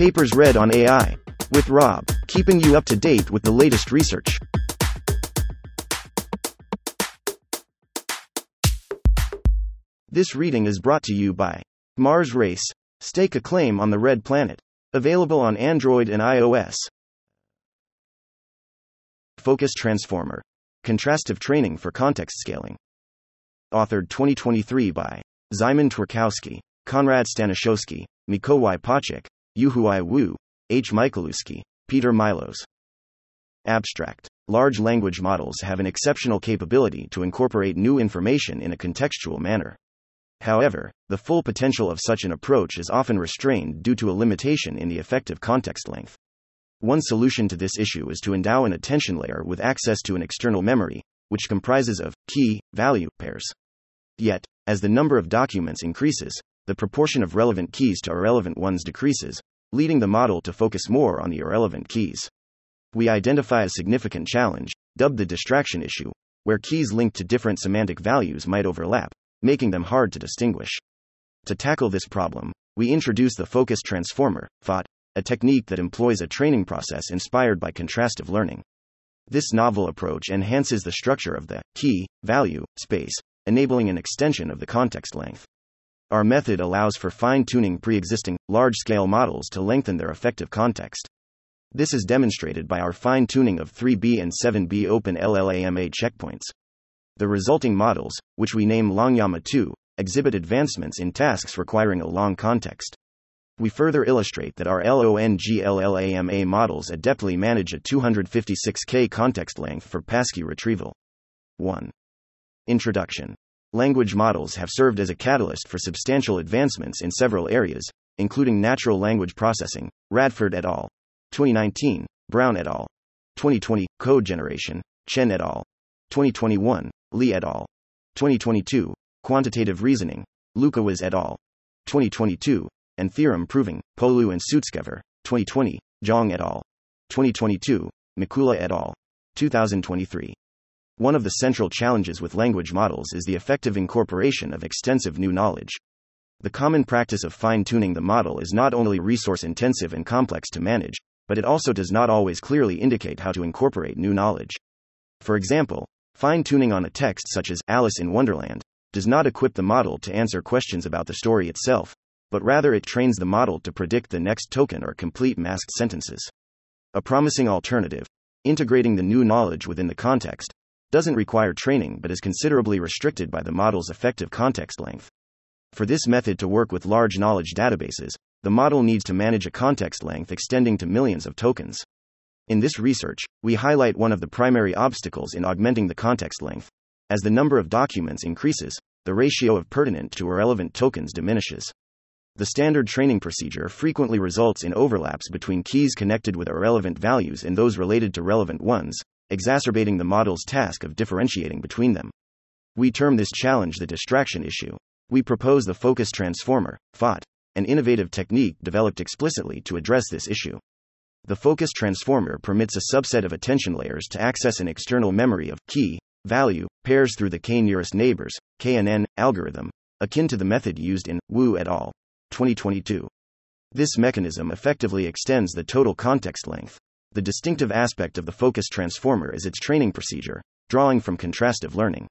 Papers read on AI. With Rob, keeping you up to date with the latest research. This reading is brought to you by Mars Race. Stake a claim on the red planet. Available on Android and iOS. Focus Transformer. Contrastive Training for Context Scaling. Authored 2023 by Szymon Tworkowski, Konrad Staniszewski, Mikołaj Pacek, Yuhuai Wu, H. Michalewski, Peter Milos. Abstract. Large language models have an exceptional capability to incorporate new information in a contextual manner. However, the full potential of such an approach is often restrained due to a limitation in the effective context length. One solution to this issue is to endow an attention layer with access to an external memory, which comprises of key value pairs. Yet, as the number of documents increases, the proportion of relevant keys to irrelevant ones decreases, leading the model to focus more on the irrelevant keys. We identify a significant challenge, dubbed the distraction issue, where keys linked to different semantic values might overlap making them hard to distinguish. To tackle this problem, we introduce the Focus Transformer, FOT, a technique that employs a training process inspired by contrastive learning. This novel approach enhances the structure of the key value space, enabling an extension of the context length. Our method allows for fine tuning pre existing, large scale models to lengthen their effective context. This is demonstrated by our fine tuning of 3B and 7B open LLAMA checkpoints. The resulting models, which we name LongLLaMAs 2, exhibit advancements in tasks requiring a long context. We further illustrate that our LONGLLAMA models adeptly manage a 256K context length for passkey retrieval. 1. Introduction Language models have served as a catalyst for substantial advancements in several areas, including natural language processing, Radford et al. 2019, Brown et al. 2020, code generation, Chen et al. 2021, Li et al. 2022, Quantitative Reasoning, Lewkowycz et al. 2022, and Theorem Proving, Polu and Sutskever, 2020, Zhang et al. 2022, Mikula et al. 2023. One of the central challenges with language models is the effective incorporation of extensive new knowledge. The common practice of fine tuning the model is not only resource intensive and complex to manage, but it also does not always clearly indicate how to incorporate new knowledge. For example, Fine tuning on a text such as Alice in Wonderland does not equip the model to answer questions about the story itself, but rather it trains the model to predict the next token or complete masked sentences. A promising alternative, integrating the new knowledge within the context, doesn't require training but is considerably restricted by the model's effective context length. For this method to work with large knowledge databases, the model needs to manage a context length extending to millions of tokens. In this research, we highlight one of the primary obstacles in augmenting the context length. As the number of documents increases, the ratio of pertinent to irrelevant tokens diminishes. The standard training procedure frequently results in overlaps between keys connected with irrelevant values and those related to relevant ones, exacerbating the model's task of differentiating between them. We term this challenge the distraction issue. We propose the focus transformer, FOT, an innovative technique developed explicitly to address this issue. The focus transformer permits a subset of attention layers to access an external memory of key value pairs through the k nearest neighbors KNN algorithm, akin to the method used in Wu et al. 2022. This mechanism effectively extends the total context length. The distinctive aspect of the focus transformer is its training procedure, drawing from contrastive learning.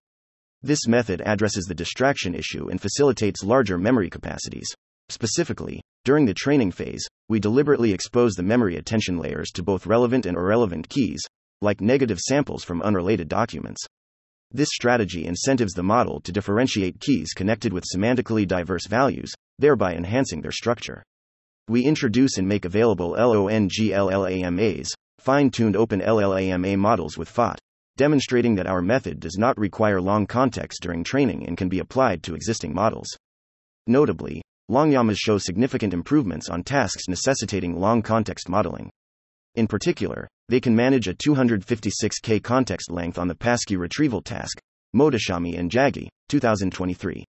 This method addresses the distraction issue and facilitates larger memory capacities. Specifically, during the training phase, we deliberately expose the memory attention layers to both relevant and irrelevant keys, like negative samples from unrelated documents. This strategy incentives the model to differentiate keys connected with semantically diverse values, thereby enhancing their structure. We introduce and make available LONGLLAMAs, fine tuned open LLAMA models with FOT, demonstrating that our method does not require long context during training and can be applied to existing models. Notably, LongLLaMAs show significant improvements on tasks necessitating long context modeling. In particular, they can manage a 256K context length on the passkey retrieval task, Mohtashami and Jaggi, 2023.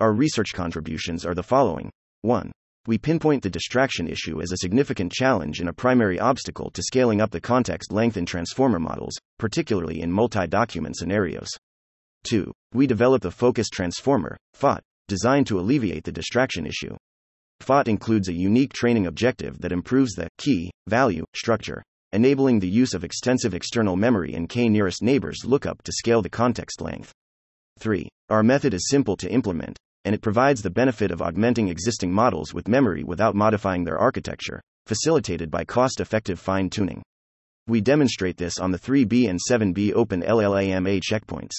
Our research contributions are the following 1. We pinpoint the distraction issue as a significant challenge and a primary obstacle to scaling up the context length in transformer models, particularly in multi document scenarios. 2. We develop the focus transformer, FOT, designed to alleviate the distraction issue. FOT includes a unique training objective that improves the key value structure, enabling the use of extensive external memory and k nearest neighbors lookup to scale the context length. 3. Our method is simple to implement, and it provides the benefit of augmenting existing models with memory without modifying their architecture, facilitated by cost effective fine tuning. We demonstrate this on the 3B and 7B Open LLAMA checkpoints.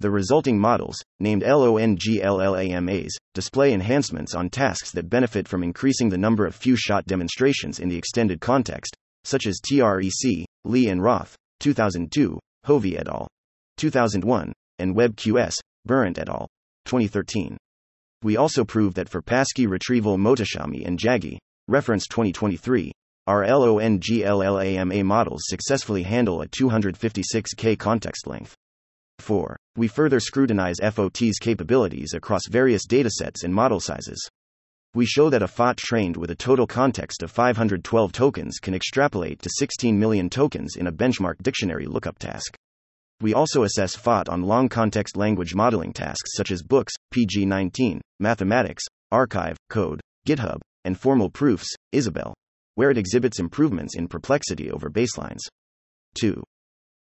The resulting models, named LONGLLAMAs, display enhancements on tasks that benefit from increasing the number of few shot demonstrations in the extended context, such as TREC, Li and Roth, 2002, Hovy et al., 2001, and WebQS, Berant et al., 2013. We also prove that for passkey retrieval Mohtashami and Jaggi, reference 2023, our LONGLLAMA models successfully handle a 256K context length. 4. We further scrutinize FOT's capabilities across various datasets and model sizes. We show that a FOT trained with a total context of 512 tokens can extrapolate to 16 million tokens in a benchmark dictionary lookup task. We also assess FOT on long context language modeling tasks such as books, PG 19, mathematics, arXiv, code, GitHub, and formal proofs, Isabelle, where it exhibits improvements in perplexity over baselines. 2.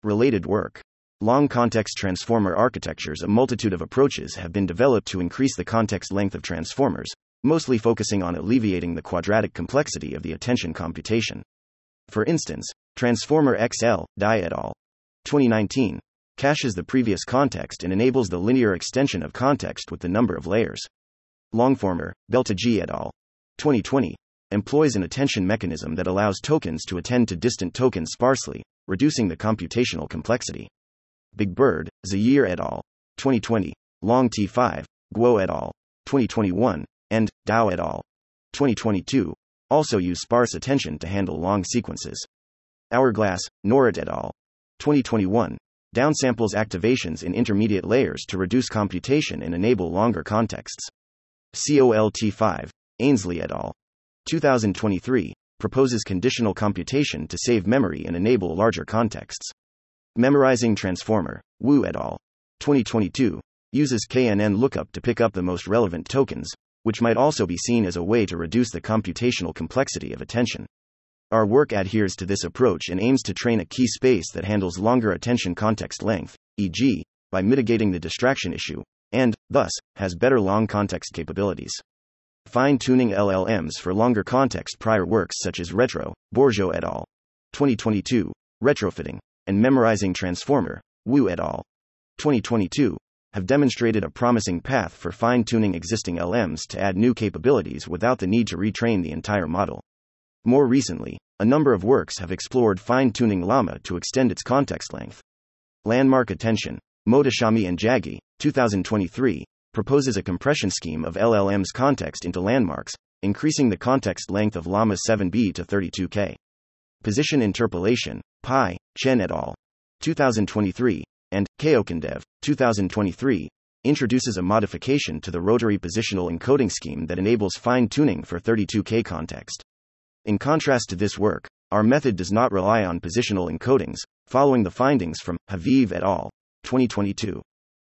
Related work. Long context transformer architectures A multitude of approaches have been developed to increase the context length of transformers, mostly focusing on alleviating the quadratic complexity of the attention computation. For instance, Transformer XL, Dai et al. 2019 caches the previous context and enables the linear extension of context with the number of layers. Longformer, Beltagy et al. 2020 employs an attention mechanism that allows tokens to attend to distant tokens sparsely, reducing the computational complexity. Big Bird, Zaheer et al. 2020, Long T5, Guo et al. 2021, and Dao et al. 2022 also use sparse attention to handle long sequences. Hourglass, Nawrot et al. 2021 downsamples activations in intermediate layers to reduce computation and enable longer contexts. COLT5, Ainslie et al. 2023 proposes conditional computation to save memory and enable larger contexts. Memorizing Transformer, Wu et al. 2022 uses KNN lookup to pick up the most relevant tokens, which might also be seen as a way to reduce the computational complexity of attention. Our work adheres to this approach and aims to train a key space that handles longer attention context length, e.g., by mitigating the distraction issue, and, thus, has better long context capabilities. Fine tuning LLMs for longer context prior works such as Retro, Borgeaud et al. 2022, Retrofitting, and Memorizing Transformer, Wu et al. 2022, have demonstrated a promising path for fine tuning existing LMs to add new capabilities without the need to retrain the entire model. More recently, a number of works have explored fine tuning Llama to extend its context length. Landmark Attention, Mohtashami and Jaggi, 2023, proposes a compression scheme of LLM's context into landmarks, increasing the context length of Llama 7b to 32k. Position Interpolation, Pi, Chen et al. 2023, and kaiokendev, 2023, introduces a modification to the rotary positional encoding scheme that enables fine tuning for 32K context. In contrast to this work, our method does not rely on positional encodings, following the findings from Haviv et al. 2022.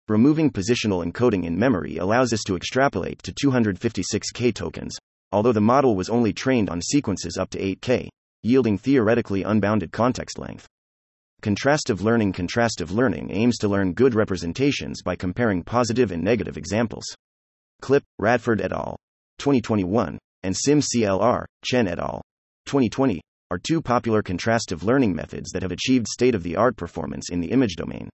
Removing positional encoding in memory allows us to extrapolate to 256K tokens, although the model was only trained on sequences up to 8K, yielding theoretically unbounded context length. Contrastive learning Contrastive learning aims to learn good representations by comparing positive and negative examples. Clip, Radford et al. 2021, and SimCLR, Chen et al. 2020, are two popular contrastive learning methods that have achieved state of the art performance in the image domain.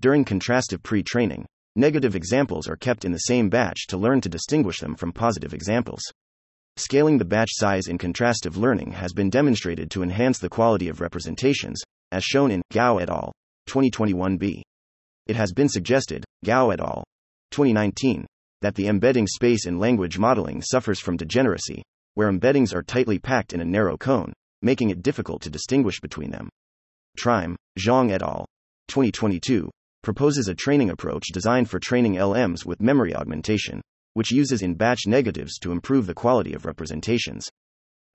During contrastive pre training, negative examples are kept in the same batch to learn to distinguish them from positive examples. Scaling the batch size in contrastive learning has been demonstrated to enhance the quality of representations, as shown in Gao et al. 2021b. It has been suggested, Gao et al. 2019, that the embedding space in language modeling suffers from degeneracy, where embeddings are tightly packed in a narrow cone, making it difficult to distinguish between them. Trime, Zhang et al. 2022 proposes a training approach designed for training LMs with memory augmentation, which uses in batch negatives to improve the quality of representations.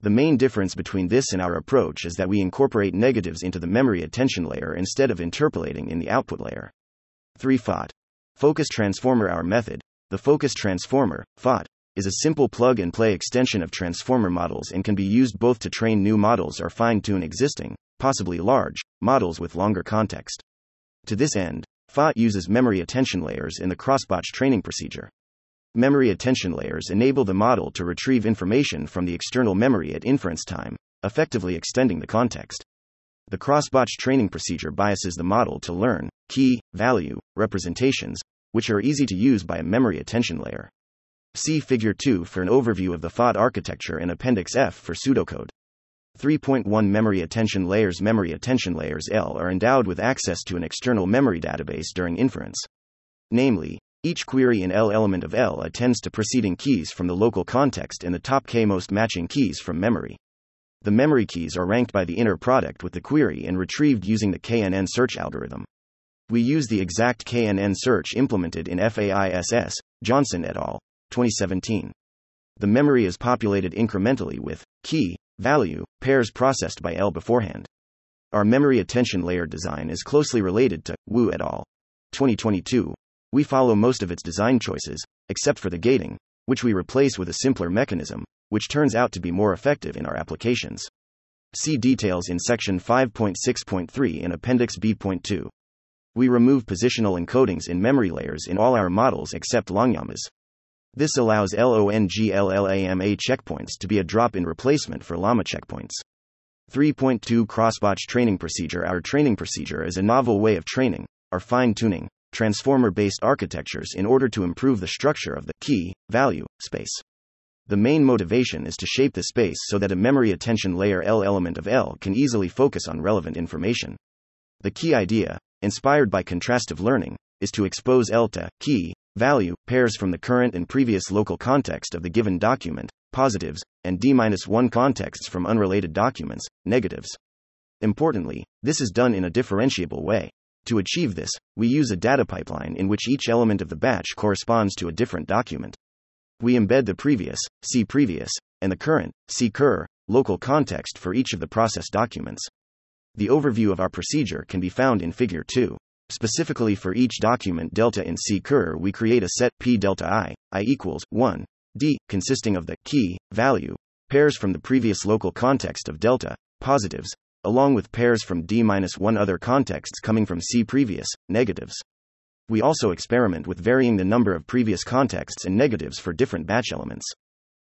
The main difference between this and our approach is that we incorporate negatives into the memory attention layer instead of interpolating in the output layer. 3 FOT. Focus Transformer Our method, the Focus Transformer, FOT, is a simple plug and play extension of transformer models and can be used both to train new models or fine tune existing, possibly large, models with longer context. To this end, FOT uses memory attention layers in the crossbatch training procedure. Memory attention layers enable the model to retrieve information from the external memory at inference time, effectively extending the context. The crossbatch training procedure biases the model to learn key, value, representations, which are easy to use by a memory attention layer. See Figure 2 for an overview of the FOT architecture and Appendix F for pseudocode. 3.1 Memory Attention Layers Memory Attention Layers L are endowed with access to an external memory database during inference. Namely, each query in L element of L attends to preceding keys from the local context and the top k most matching keys from memory. The memory keys are ranked by the inner product with the query and retrieved using the KNN search algorithm. We use the exact KNN search implemented in FAISS, Johnson et al., 2017. The memory is populated incrementally with key, value, pairs processed by L beforehand. Our memory attention layer design is closely related to Wu et al. 2022. We follow most of its design choices, except for the gating, which we replace with a simpler mechanism, which turns out to be more effective in our applications. See details in section 5.6.3 in Appendix B.2. We remove positional encodings in memory layers in all our models except LongLLaMAs. This allows LONGLLAMA checkpoints to be a drop in replacement for llama checkpoints. 3.2 Crossbatch Training Procedure Our training procedure is a novel way of training, our fine tuning, transformer based architectures in order to improve the structure of the key value space. The main motivation is to shape the space so that a memory attention layer L element of L can easily focus on relevant information. The key idea, inspired by contrastive learning, is to expose L to key value pairs from the current and previous local context of the given document, positives, and d-1 contexts from unrelated documents, negatives. Importantly, this is done in a differentiable way. To achieve this, we use a data pipeline in which each element of the batch corresponds to a different document. We embed the previous, see previous, and the current, see cur, local context for each of the process documents. The overview of our procedure can be found in Figure 2. Specifically for each document delta in C-cur, we create a set P delta I, I equals 1, D, consisting of the key value pairs from the previous local context of delta, positives, along with pairs from D-1 other contexts coming from C previous, negatives. We also experiment with varying the number of previous contexts and negatives for different batch elements.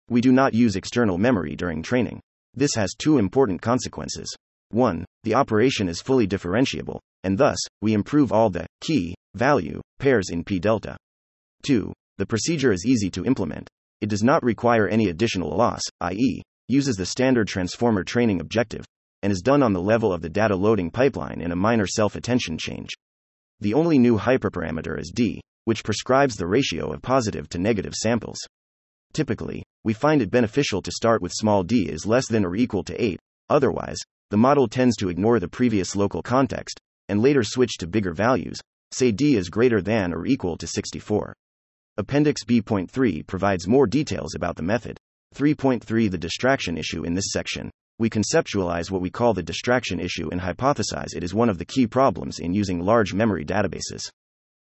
We do not use external memory during training. This has two important consequences. 1. The operation is fully differentiable, and thus, we improve all the key value pairs in P delta. 2. The procedure is easy to implement. It does not require any additional loss, i.e., uses the standard transformer training objective, and is done on the level of the data loading pipeline in a minor self attention change. The only new hyperparameter is D, which prescribes the ratio of positive to negative samples. Typically, we find it beneficial to start with small d is less than or equal to 8, otherwise, the model tends to ignore the previous local context, and later switch to bigger values, say d is greater than or equal to 64. Appendix B.3 provides more details about the method. 3.3 The distraction issue in this section. We conceptualize what we call the distraction issue and hypothesize it is one of the key problems in using large memory databases.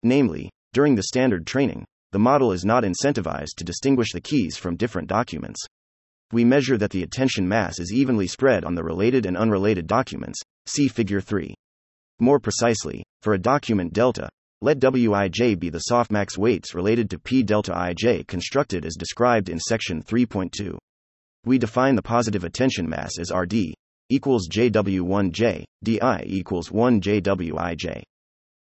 Namely, during the standard training, the model is not incentivized to distinguish the keys from different documents. We measure that the attention mass is evenly spread on the related and unrelated documents. See Figure 3. More precisely, for a document delta, let Wij be the softmax weights related to P delta ij constructed as described in section 3.2. We define the positive attention mass as Rd equals JW1J, Di equals 1 JWIJ.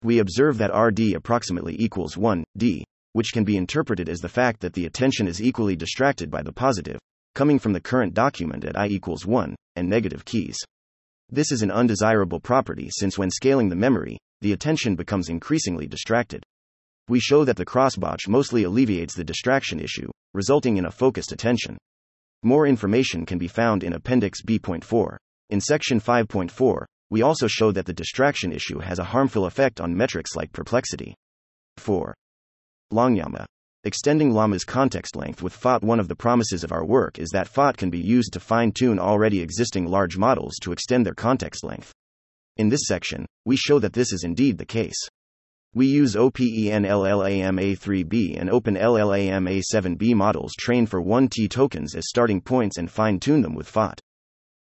We observe that Rd approximately equals 1 D, which can be interpreted as the fact that the attention is equally distracted by the positive, coming from the current document at i equals 1, and negative keys. This is an undesirable property since when scaling the memory, the attention becomes increasingly distracted. We show that the crossbatch mostly alleviates the distraction issue, resulting in a focused attention. More information can be found in Appendix B.4. In Section 5.4, we also show that the distraction issue has a harmful effect on metrics like perplexity. 4. LongLLaMA. Extending llama's context length with FOT One of the promises of our work is that FOT can be used to fine tune already existing large models to extend their context length. In this section, we show that this is indeed the case. We use OpenLLaMA3B and OpenLLaMA7B models trained for 1T tokens as starting points and fine tune them with FOT.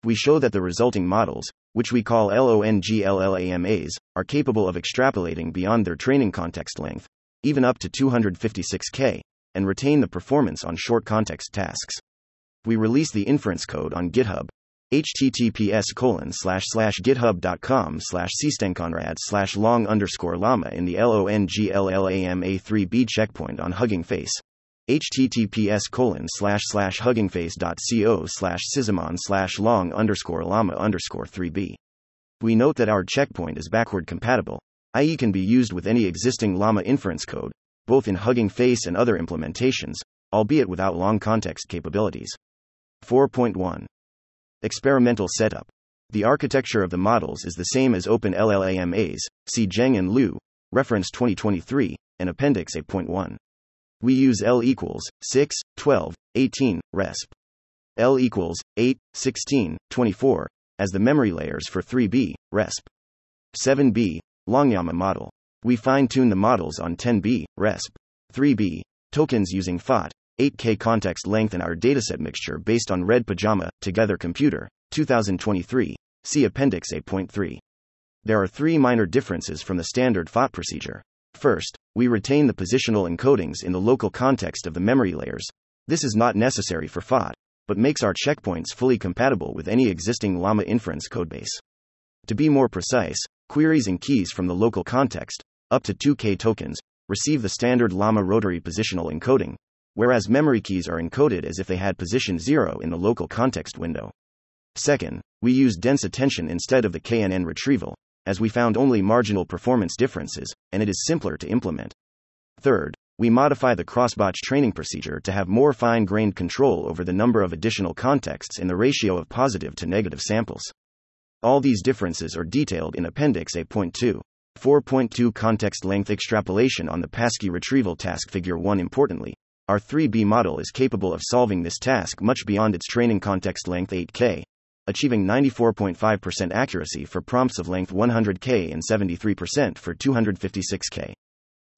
We show that the resulting models, which we call LONGLLAMAs, are capable of extrapolating beyond their training context length, even up to 256K, and retain the performance on short context tasks. We release the inference code on GitHub, https colon slash slash github.com slash CStanKonrad slash long underscore llama in the longlama3b checkpoint on Hugging Face. https colon slash slash huggingface.co slash syzymon slash long underscore llama underscore 3b. We note that our checkpoint is backward compatible, i.e., can be used with any existing Llama inference code, both in Hugging Face and other implementations, albeit without long context capabilities. 4.1 Experimental setup. The architecture of the models is the same as OpenLLaMAs, see Zheng and Liu, reference 2023, and Appendix A.1. We use L equals 6, 12, 18, resp. L equals 8, 16, 24 as the memory layers for 3B, resp. 7B, Longllama model. We fine tune the models on 10B, resp. 3B, tokens using FOT, 8K context length in our dataset mixture based on Red Pajama, Together Computer, 2023. See Appendix A.3. There are three minor differences from the standard FOT procedure. First, we retain the positional encodings in the local context of the memory layers. This is not necessary for FOT, but makes our checkpoints fully compatible with any existing Llama inference codebase. To be more precise, queries and keys from the local context, up to 2K tokens, receive the standard Llama rotary positional encoding, whereas memory keys are encoded as if they had position 0 in the local context window. Second, we use dense attention instead of the KNN retrieval, as we found only marginal performance differences, and it is simpler to implement. Third, we modify the crossbatch training procedure to have more fine grained control over the number of additional contexts in the ratio of positive to negative samples. All these differences are detailed in Appendix A.2. 4.2 Context length extrapolation on the passkey retrieval task Figure 1 Importantly, our 3B model is capable of solving this task much beyond its training context length 8K, achieving 94.5% accuracy for prompts of length 100K and 73% for 256K.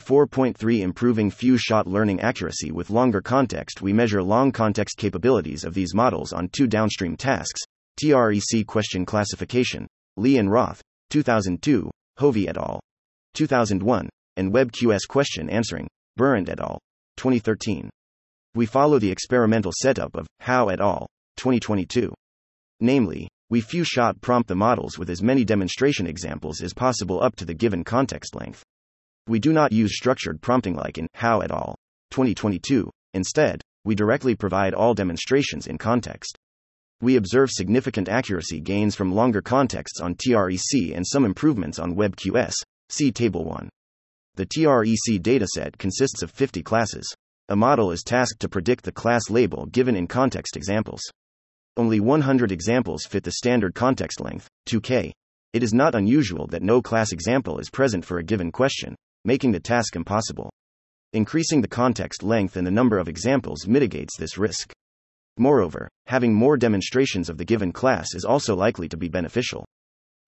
4.3 Improving few shot learning accuracy with longer context. We measure long context capabilities of these models on two downstream tasks TREC question classification, Li and Roth, 2002, Hovy et al., 2001, and WebQS question answering, Berant et al., 2013. We follow the experimental setup of Hao et al., 2022. Namely, we few shot prompt the models with as many demonstration examples as possible up to the given context length. We do not use structured prompting like in Hao et al., 2022. Instead, we directly provide all demonstrations in context. We observe significant accuracy gains from longer contexts on TREC and some improvements on WebQS. See Table 1. The TREC dataset consists of 50 classes. A model is tasked to predict the class label given in context examples. Only 100 examples fit the standard context length, 2K. It is not unusual that no class example is present for a given question, making the task impossible. Increasing the context length and the number of examples mitigates this risk. Moreover, having more demonstrations of the given class is also likely to be beneficial.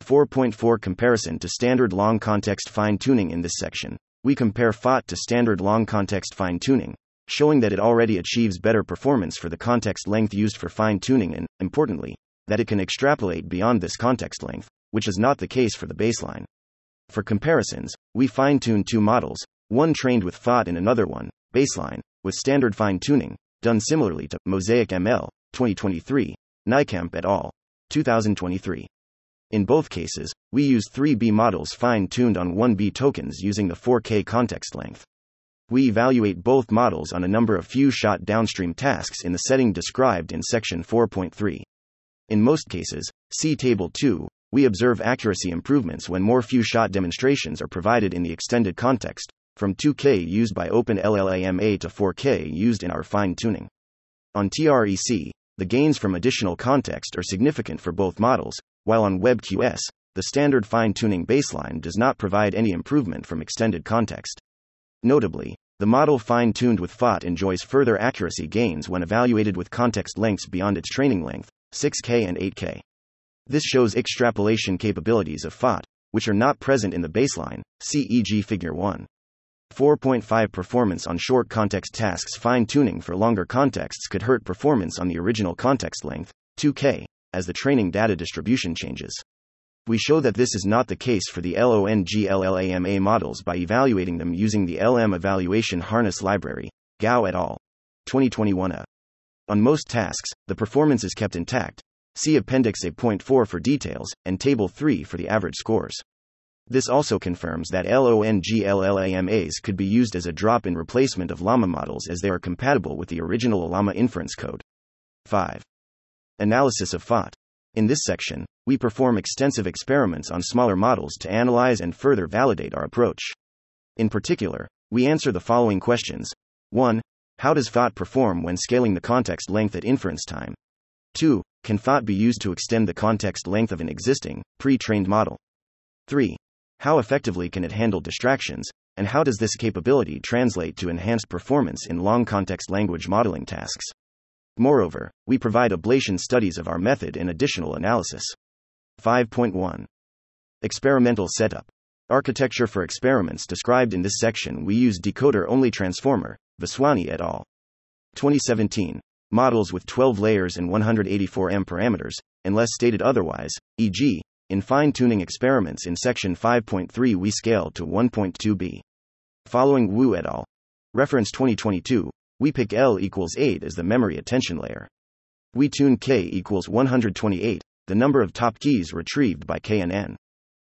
4.4 Comparison to standard long context fine tuning In this section, we compare FOT to standard long context fine tuning, showing that it already achieves better performance for the context length used for fine tuning and, importantly, that it can extrapolate beyond this context length, which is not the case for the baseline. For comparisons, we fine tune two models, one trained with FOT and another one, baseline, with standard fine tuning, done similarly to Mosaic ML, 2023, Nijkamp et al., 2023. In both cases, we use 3B models fine tuned on 1B tokens using the 4K context length. We evaluate both models on a number of few shot downstream tasks in the setting described in section 4.3. In most cases, see Table 2, we observe accuracy improvements when more few shot demonstrations are provided in the extended context, from 2K used by OpenLLaMA to 4K used in our fine tuning. On TREC, the gains from additional context are significant for both models, while on WebQS, the standard fine tuning baseline does not provide any improvement from extended context. Notably, the model fine tuned with FOT enjoys further accuracy gains when evaluated with context lengths beyond its training length, 6K and 8K. This shows extrapolation capabilities of FOT, which are not present in the baseline, CEG Figure 1. 4.5 Performance on short context tasks Fine tuning for longer contexts could hurt performance on the original context length, 2K, as the training data distribution changes. We show that this is not the case for the LONGLLAMA models by evaluating them using the LM Evaluation Harness Library, Gao et al. 2021a. On most tasks, the performance is kept intact. See Appendix A.4 for details, and Table 3 for the average scores. This also confirms that LONGLLAMAs could be used as a drop in replacement of Llama models as they are compatible with the original Llama inference code. 5. Analysis of FOT. In this section, we perform extensive experiments on smaller models to analyze and further validate our approach. In particular, we answer the following questions 1. How does FOT perform when scaling the context length at inference time? 2. Can FOT be used to extend the context length of an existing, pre trained model? 3. How effectively can it handle distractions, and how does this capability translate to enhanced performance in long context language modeling tasks? Moreover, we provide ablation studies of our method and additional analysis. 5.1 Experimental Setup Architecture for experiments described in this section we use decoder only transformer, Vaswani et al. 2017. Models with 12 layers and 184 M parameters, unless stated otherwise, e.g., in fine tuning experiments in section 5.3, we scale to 1.2b. Following Wu et al. Reference 2022, we pick L equals 8 as the memory attention layer. We tune K equals 128, the number of top keys retrieved by KNN.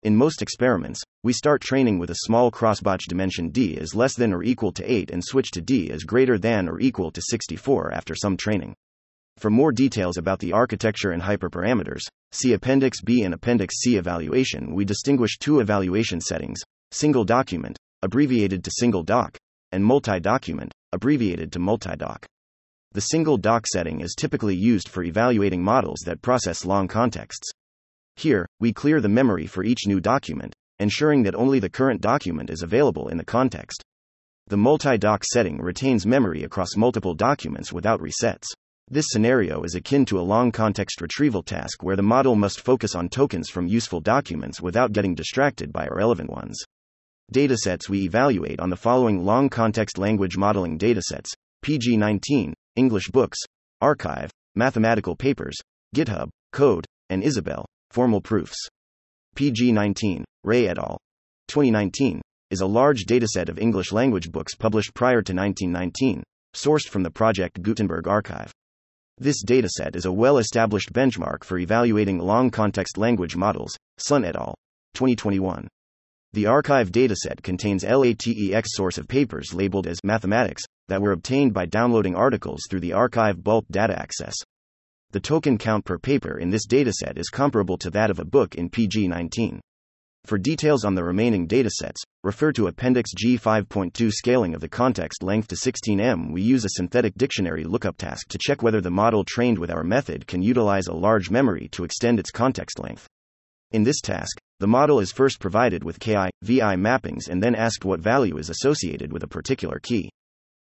In most experiments, we start training with a small crossbatch dimension d is less than or equal to 8 and switch to d is greater than or equal to 64 after some training. For more details about the architecture and hyperparameters, see Appendix B and Appendix C evaluation. We distinguish two evaluation settings single document, abbreviated to single doc, and multi document, abbreviated to multi doc. The single doc setting is typically used for evaluating models that process long contexts. Here, we clear the memory for each new document, ensuring that only the current document is available in the context. The multi doc setting retains memory across multiple documents without resets. This scenario is akin to a long context retrieval task where the model must focus on tokens from useful documents without getting distracted by irrelevant ones. Datasets we evaluate on the following long context language modeling datasets PG 19, English books, arXiv, mathematical papers, GitHub, code, and Isabelle, formal proofs. PG 19, Rae et al. 2019, is a large dataset of English language books published prior to 1919, sourced from the Project Gutenberg archive. This dataset is a well established benchmark for evaluating long context language models, Sun et al. 2021. The arXiv dataset contains LATEX source of papers labeled as mathematics that were obtained by downloading articles through the arXiv bulk data access. The token count per paper in this dataset is comparable to that of a book in PG 19. For details on the remaining datasets, refer to Appendix G 5.2 scaling of the context length to 16M. We use a synthetic dictionary lookup task to check whether the model trained with our method can utilize a large memory to extend its context length. In this task, the model is first provided with KI, VI mappings and then asked what value is associated with a particular key.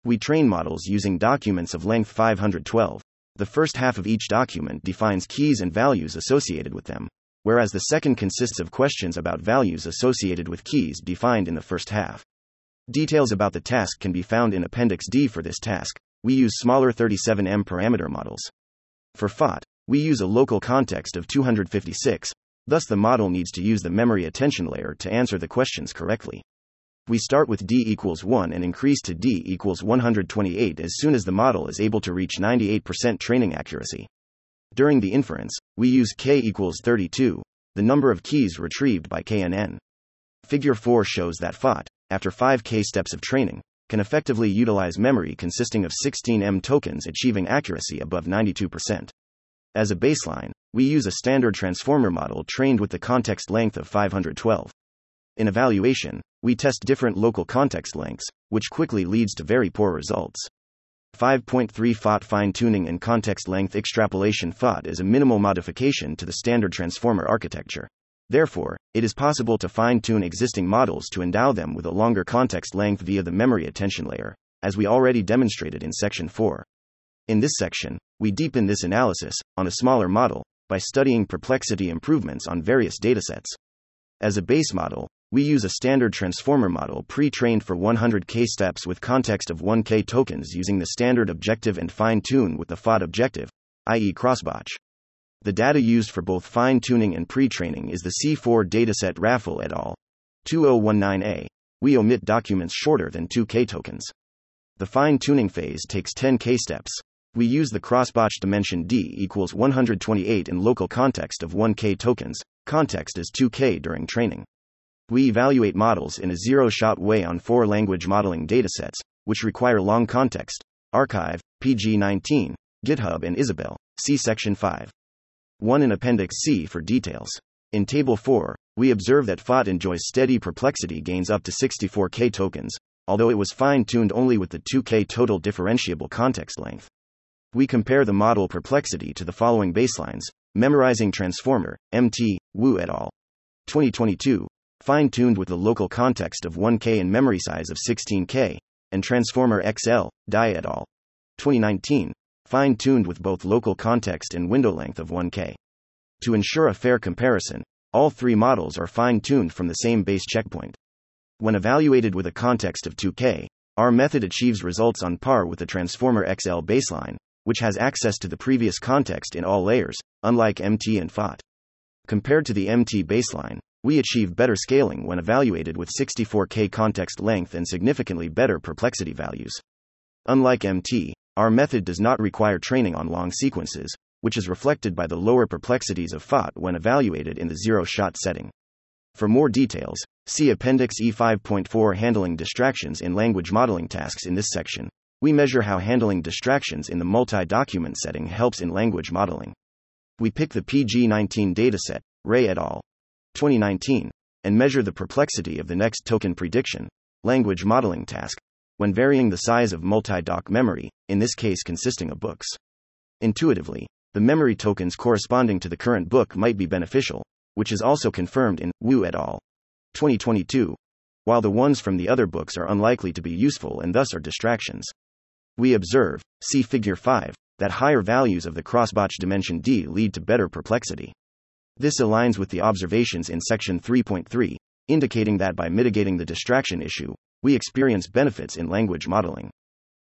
We train models using documents of length 512. The first half of each document defines keys and values associated with them, whereas the second consists of questions about values associated with keys defined in the first half. Details about the task can be found in Appendix D for this task. We use smaller 37M parameter models. For FOT, we use a local context of 256, thus, the model needs to use the memory attention layer to answer the questions correctly. We start with d equals 1 and increase to d equals 128 as soon as the model is able to reach 98% training accuracy. During the inference, we use k equals 32, the number of keys retrieved by KNN. Figure 4 shows that FOT, after 5k steps of training, can effectively utilize memory consisting of 16M tokens achieving accuracy above 92%. As a baseline, we use a standard transformer model trained with the context length of 512. In evaluation, we test different local context lengths, which quickly leads to very poor results. 5.3 FOT fine tuning and context length extrapolation FOT is a minimal modification to the standard transformer architecture. Therefore, it is possible to fine tune existing models to endow them with a longer context length via the memory attention layer, as we already demonstrated in section 4. In this section, we deepen this analysis on a smaller model by studying perplexity improvements on various datasets. As a base model, we use a standard transformer model pre trained for 100k steps with context of 1k tokens using the standard objective and fine tune with the FOT objective, i.e., crossbatch. The data used for both fine tuning and pre training is the C4 dataset Raffel et al. 2019a. We omit documents shorter than 2k tokens. The fine tuning phase takes 10k steps. We use the crossbatch dimension d equals 128 in local context of 1k tokens, context is 2k during training. We evaluate models in a zero shot way on four language modeling datasets, which require long context. arXiv, PG 19, GitHub, and Isabelle. See Section 5. 1 in Appendix C for details. In Table 4, we observe that FOT enjoys steady perplexity gains up to 64K tokens, although it was fine tuned only with the 2K total differentiable context length. We compare the model perplexity to the following baselines Memorizing Transformer, MT, Wu et al. 2022, fine tuned with the local context of 1K and memory size of 16K, and Transformer XL, Dai et al. 2019, fine tuned with both local context and window length of 1K. To ensure a fair comparison, all three models are fine tuned from the same base checkpoint. When evaluated with a context of 2K, our method achieves results on par with the Transformer XL baseline, which has access to the previous context in all layers, unlike MT and FOT. Compared to the MT baseline, we achieve better scaling when evaluated with 64K context length and significantly better perplexity values. Unlike MT, our method does not require training on long sequences, which is reflected by the lower perplexities of FOT when evaluated in the zero shot setting. For more details, see Appendix E5.4 Handling Distractions in Language Modeling Tasks in this section. We measure how handling distractions in the multi document setting helps in language modeling. We pick the PG19 dataset, Rae et al. 2019, and measure the perplexity of the next token prediction, language modeling task, when varying the size of multi-doc memory, in this case consisting of books. Intuitively, the memory tokens corresponding to the current book might be beneficial, which is also confirmed in Wu et al. 2022, while the ones from the other books are unlikely to be useful and thus are distractions. We observe, see Figure 5, that higher values of the crossbatch dimension d lead to better perplexity. This aligns with the observations in section 3.3, indicating that by mitigating the distraction issue, we experience benefits in language modeling.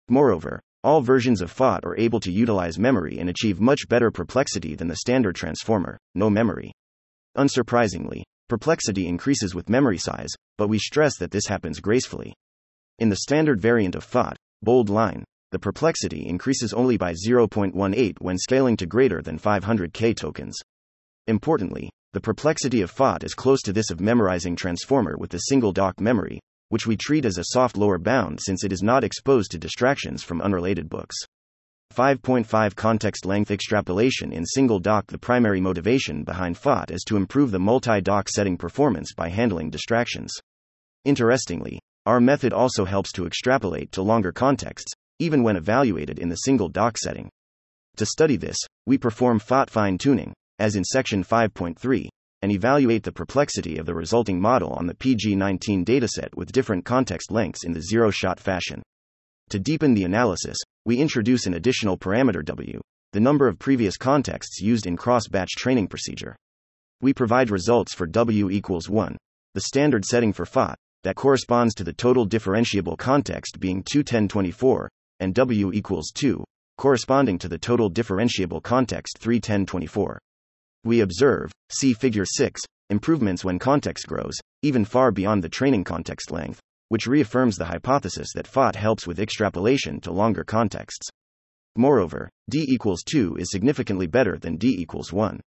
Moreover, all versions of FOT are able to utilize memory and achieve much better perplexity than the standard transformer, no memory. Unsurprisingly, perplexity increases with memory size, but we stress that this happens gracefully. In the standard variant of FOT, bold line, the perplexity increases only by 0.18 when scaling to greater than 500k tokens. Importantly, the perplexity of FOT is close to this of memorizing transformer with the single doc memory, which we treat as a soft lower bound since it is not exposed to distractions from unrelated books. 5.5 Context length extrapolation in single doc The primary motivation behind FOT is to improve the multi doc setting performance by handling distractions. Interestingly, our method also helps to extrapolate to longer contexts, even when evaluated in the single doc setting. To study this, we perform FOT fine tuning, as in section 5.3, and evaluate the perplexity of the resulting model on the PG19 dataset with different context lengths in the zero shot fashion. To deepen the analysis, we introduce an additional parameter W, the number of previous contexts used in cross batch training procedure. We provide results for W equals 1, the standard setting for FOT, that corresponds to the total differentiable context being 21024, and W equals 2, corresponding to the total differentiable context 31024. We observe, see Figure 6, improvements when context grows, even far beyond the training context length, which reaffirms the hypothesis that FOT helps with extrapolation to longer contexts. Moreover, D equals 2 is significantly better than D equals 1.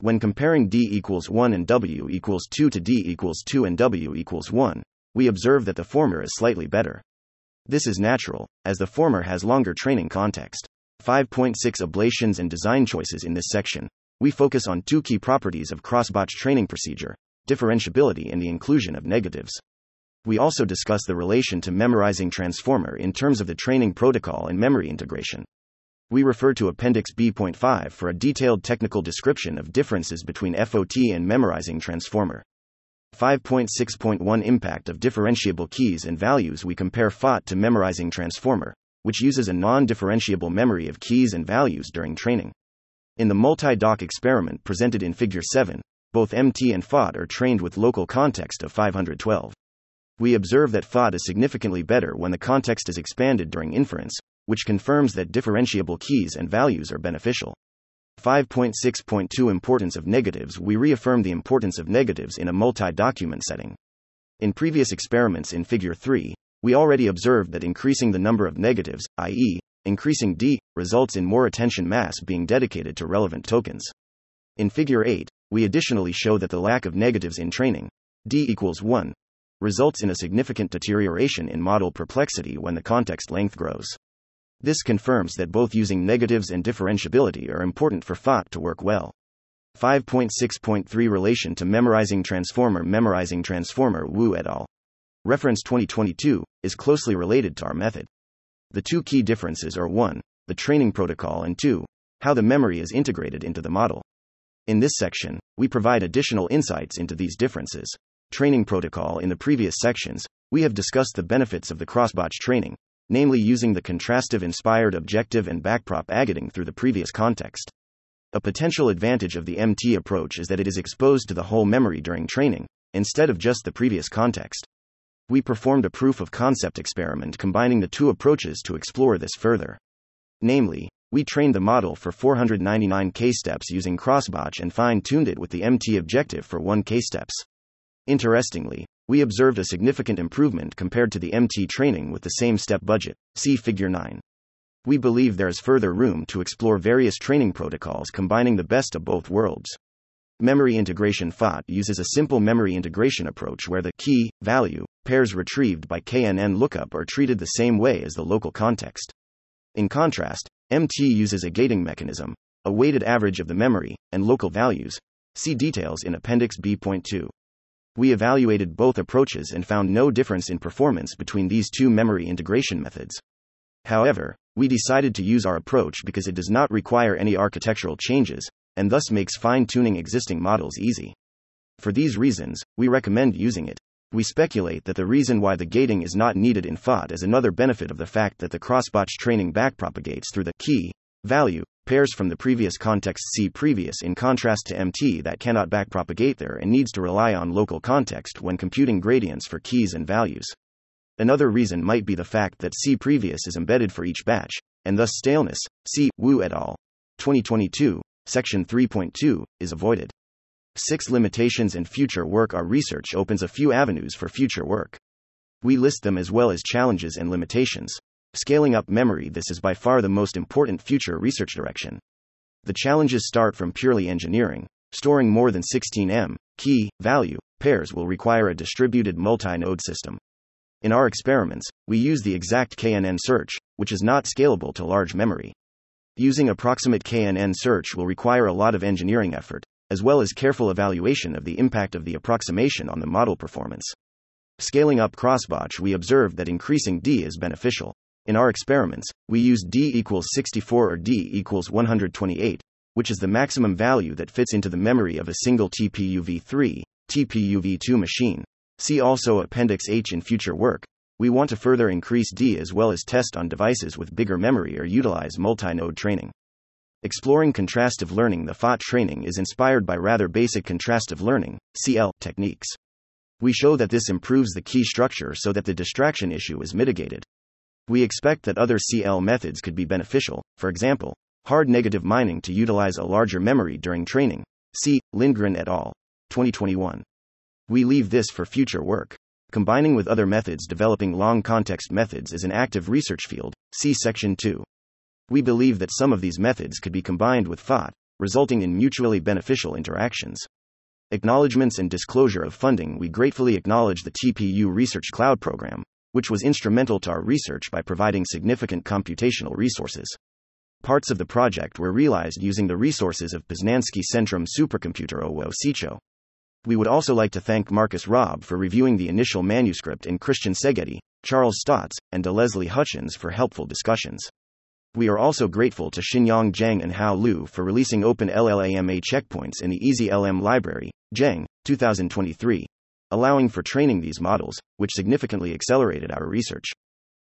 When comparing D equals 1 and W equals 2 to D equals 2 and W equals 1, we observe that the former is slightly better. This is natural, as the former has longer training context. 5.6 Ablations and design choices in this section, we focus on two key properties of crossbatch training procedure differentiability and the inclusion of negatives. We also discuss the relation to memorizing transformer in terms of the training protocol and memory integration. We refer to Appendix B.5 for a detailed technical description of differences between FOT and memorizing transformer. 5.6.1 Impact of differentiable keys and values We compare FOT to memorizing transformer, which uses a non differentiable memory of keys and values during training. In the multi doc experiment presented in Figure 7, both MT and FOT are trained with local context of 512. We observe that FOT is significantly better when the context is expanded during inference, which confirms that differentiable keys and values are beneficial. 5.6.2 Importance of negatives We reaffirm the importance of negatives in a multi document setting. In previous experiments in Figure 3, we already observed that increasing the number of negatives, i.e., increasing D, results in more attention mass being dedicated to relevant tokens. In Figure 8, we additionally show that the lack of negatives in training, D equals 1, results in a significant deterioration in model perplexity when the context length grows. This confirms that both using negatives and differentiability are important for FOT to work well. 5.6.3 Relation to Memorizing Transformer Memorizing Transformer Wu et al. Reference 2022 is closely related to our method. The two key differences are 1. The training protocol and 2. How the memory is integrated into the model. In this section, we provide additional insights into these differences. Training protocol In the previous sections, we have discussed the benefits of the crossbatch training, namely using the contrastive inspired objective and backpropagating through the previous context. A potential advantage of the MT approach is that it is exposed to the whole memory during training, instead of just the previous context. We performed a proof of concept experiment combining the two approaches to explore this further. Namely, we trained the model for 499 k steps using crossbatch and fine tuned it with the MT objective for 1 k steps. Interestingly, we observed a significant improvement compared to the MT training with the same step budget. See Figure 9. We believe there is further room to explore various training protocols combining the best of both worlds. Memory integration FOT uses a simple memory integration approach where the key value pairs retrieved by KNN lookup are treated the same way as the local context. In contrast, MT uses a gating mechanism, a weighted average of the memory and local values. See details in Appendix B.2. We evaluated both approaches and found no difference in performance between these two memory integration methods. However, we decided to use our approach because it does not require any architectural changes, and thus makes fine tuning existing models easy. For these reasons, we recommend using it. We speculate that the reason why the gating is not needed in FOT is another benefit of the fact that the crossbatch training backpropagates through the key value pairs from the previous context see previous in contrast to MT that cannot backpropagate there and needs to rely on local context when computing gradients for keys and values. Another reason might be the fact that C previous is embedded for each batch, and thus staleness, C. Wu et al. 2022, section 3.2, is avoided. Six limitations and future work Our research opens a few avenues for future work. We list them as well as challenges and limitations. Scaling up memory This is by far the most important future research direction. The challenges start from purely engineering. Storing more than 16M, key, value, pairs will require a distributed multi node system. In our experiments, we use the exact KNN search, which is not scalable to large memory. Using approximate KNN search will require a lot of engineering effort, as well as careful evaluation of the impact of the approximation on the model performance. Scaling up crossbatch, we observed that increasing D is beneficial. In our experiments, we used D equals 64 or D equals 128, which is the maximum value that fits into the memory of a single TPUV3, TPUV2 machine. See also Appendix H in future work. We want to further increase D as well as test on devices with bigger memory or utilize multi node training. Exploring contrastive learning The FOT training is inspired by rather basic contrastive learning CL techniques. We show that this improves the key structure so that the distraction issue is mitigated. We expect that other CL methods could be beneficial, for example, hard negative mining to utilize a larger memory during training. See Lindgren et al. 2021. We leave this for future work. Combining with other methods, developing long context methods is an active research field. See Section 2. We believe that some of these methods could be combined with FoT, resulting in mutually beneficial interactions. Acknowledgements and disclosure of funding We gratefully acknowledge the TPU Research Cloud Program, which was instrumental to our research by providing significant computational resources. Parts of the project were realized using the resources of Poznański Centrum Supercomputer OWO We would also like to thank Markus Rabe for reviewing the initial manuscript and Christian Szegedy, Charles Staats, and Leslie Hutchins for helpful discussions. We are also grateful to Xinyang Geng and Hao Liu for releasing open LLAMA checkpoints in the EasyLM library, Geng, 2023, allowing for training these models, which significantly accelerated our research.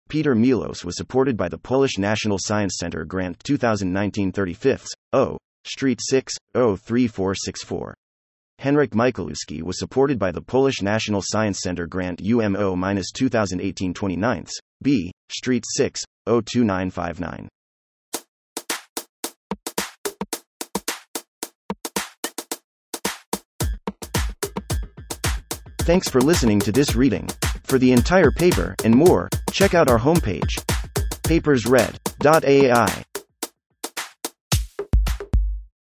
Peter Milos was supported by the Polish National Science Center Grant 2019 35th, O, Street 6, 03464. Henryk Michalewski was supported by the Polish National Science Center grant UMO 2018 29, B, Street 6, 02959. Thanks for listening to this reading. For the entire paper and more, check out our homepage, papersread.ai.